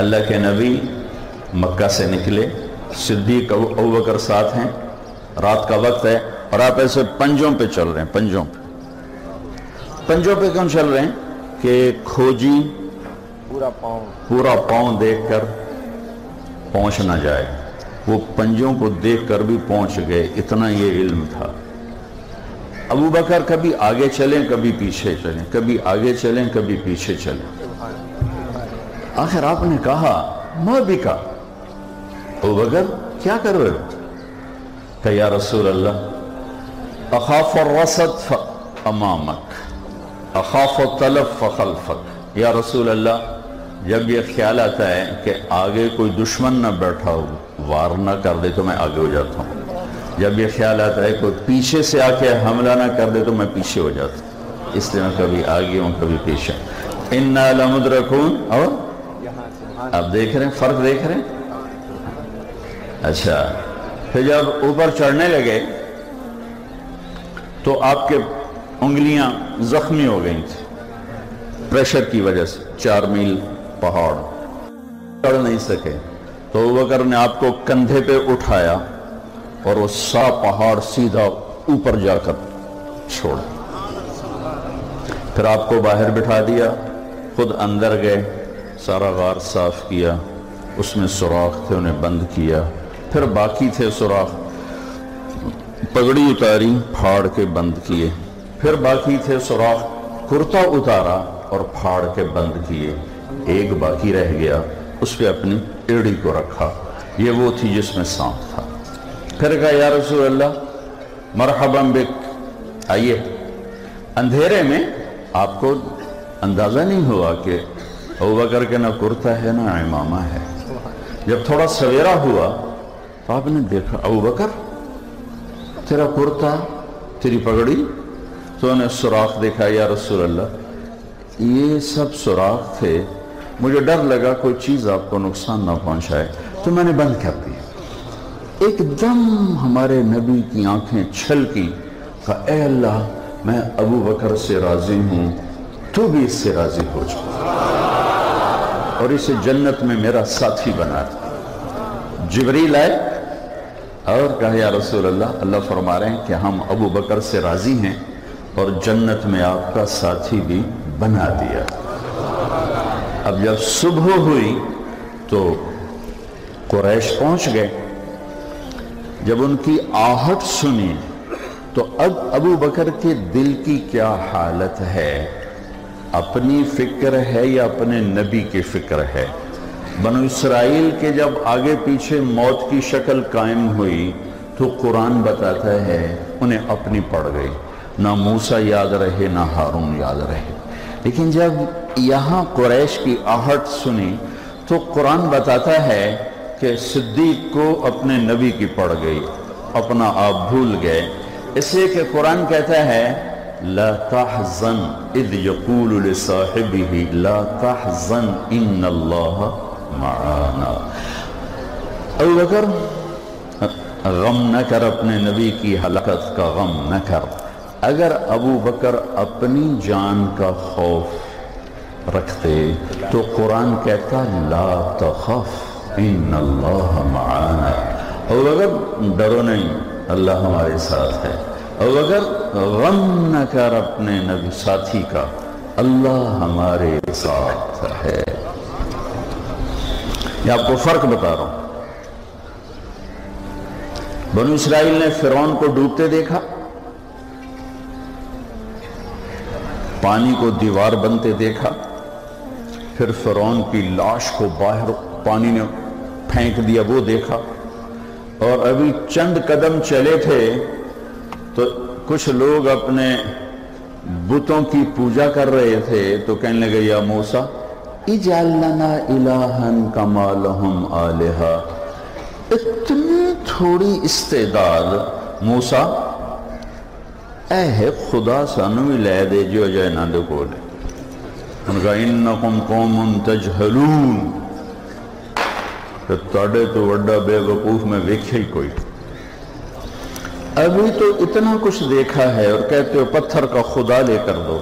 اللہ کے نبی مکہ سے نکلے صدیق ابو بکر ساتھ ہیں۔ رات کا وقت ہے اور آپ ایسے پنجوں پہ چل رہے ہیں پنجوں پہ۔ پنجوں پہ کیوں چل رہے ہیں؟ کہ کھوجی پورا پاؤں۔ پورا پاؤں دیکھ کر پہنچ نہ جائے۔ وہ پنجوں کو دیکھ کر بھی پہنچ گئے اتنا یہ علم تھا۔ ابو بکر کبھی آگے چلیں کبھی پیچھے چلیں کبھی آگے چلیں کبھی پیچھے چلیں۔ آخر آپ نے کہا میں بھی کہا ابو بکر کیا کر رہے ہو؟ کہ یا رسول اللہ، اخاف الرسد امامک اخاف الطلب فخلفک. یا رسول اللہ، جب یہ خیال آتا ہے کہ آگے کوئی دشمن نہ بیٹھا ہو، وار نہ کر دے تو میں آگے ہو جاتا ہوں۔ جب یہ خیال آتا ہے کوئی پیچھے سے آ کے حملہ نہ کر دے تو میں پیچھے ہو جاتا ہوں۔ اس لیے میں کبھی آگے ہوں، کبھی پیچھے۔ ان لمدرکون اور آپ دیکھ رہے ہیں؟ فرق دیکھ رہے ہیں؟ اچھا۔ پھر جب اوپر چڑھنے لگے تو آپ کے انگلیاں زخمی ہو گئی تھی پریشر کی وجہ سے۔ چار میل پہاڑ۔ چڑھ نہیں سکے۔ تو بکر نے آپ کو کندھے پہ اٹھایا اور وہ سا پہاڑ سیدھا اوپر جا کر چھوڑا۔ پھر آپ کو باہر بٹھا دیا۔ خود اندر گئے۔ سارا غار صاف کیا، اس میں سوراخ تھے، انہیں بند کیا۔ پھر باقی تھے سوراخ۔ پگڑی اتاری، پھاڑ کے بند کیے۔ پھر باقی تھے سوراخ۔ کرتا اتارا اور پھاڑ کے بند کیے۔ ایک باقی رہ گیا، اس پہ اپنی ایڑی کو رکھا۔ یہ وہ تھی جس میں سانپ تھا۔ پھر کہا، یا رسول اللہ، مرحبا بک۔ آئیے۔ اندھیرے میں آپ کو اندازہ نہیں ہوا کہ ابو بکر کے نہ کرتا ہے نہ امامہ ہے۔ جب تھوڑا سویرا ہوا تو آپ نے دیکھا ابو بکر تیرا کرتا، تیری پگڑی۔ تو انہیں سوراخ دیکھا، یا رسول اللہ، یہ سب سوراخ تھے۔ مجھے ڈر لگا، کوئی چیز آپ کو نقصان نہ پہنچائے۔ تو میں نے بند کر دی ایک دم ہمارے نبی کی آنکھیں چھل کی۔ کہا، اے اللہ، میں ابو بکر سے راضی ہوں، تو بھی اس سے راضی ہو جا اور اسے جنت میں میرا ساتھی بنا جبریل آئے اور کہا، یا رسول اللہ اللہ فرما رہے ہیں کہ ہم ابو بکر سے راضی ہیں اور جنت میں آپ کا ساتھی بھی بنا دیا۔ اب جب صبح ہوئی تو قریش پہنچ گئے۔ جب ان کی آہٹ سنی تو اب ابو بکر کے دل کی کیا حالت ہے؟ اپنی فکر ہے یا اپنے نبی کی فکر ہے؟ بنو اسرائیل کے جب آگے پیچھے موت کی شکل قائم ہوئی، تو قرآن بتاتا ہے، انہیں اپنی پڑ گئی۔ نہ موسیٰ یاد رہے، نہ ہارون یاد رہے۔ لیکن جب یہاں قریش کی آہٹ سنی، تو قرآن بتاتا ہے کہ صدیق کو اپنے نبی کی پڑ گئی، اپنا آپ بھول گئے۔ اس لیے کہ قرآن کہتا ہے لا تحزن اذ يقول لصاحبه لا تحزن ان اللہ معانا۔ ابو بکر، غم نہ کر اپنے نبی کی حلقت کا غم نہ کر۔ اگر ابو بکر اپنی جان کا خوف رکھتے تو قرآن کہتا لا تخف ان اللہ معانا۔ اور اگر ڈرو نہیں، اللہ ہمارے ساتھ ہے۔ اور اگر غم نہ کر اپنے نبی ساتھی کا اللہ ہمارے ساتھ ہے۔ یہ آپ کو فرق بتا رہا ہوں۔ بنو اسرائیل نے فرعون کو ڈوبتے دیکھا۔ پانی کو دیوار بنتے دیکھا۔ پھر فرعون کی لاش کو باہر پانی نے پھینک دیا، وہ دیکھا۔ اور ابھی چند قدم چلے تھے۔ تو کچھ لوگ اپنے بتوں کی پوجا کر رہے تھے تو کہنے لگے، یا موسیٰ اجعل لنا الہن کما لہم آلہا. اتنی تھوڑی استعداد موسیٰ، اے ہے خدا سانوی لے دے جو جائے ناندو کو لے ان کا انکم قوم تجہلون. کہ تاڑے تو وڈا بے وقوف میں ویکھے ہی کوئی۔ ابھی تو اتنا کچھ دیکھا ہے اور کہتے ہو پتھر کا خدا لے کر دو۔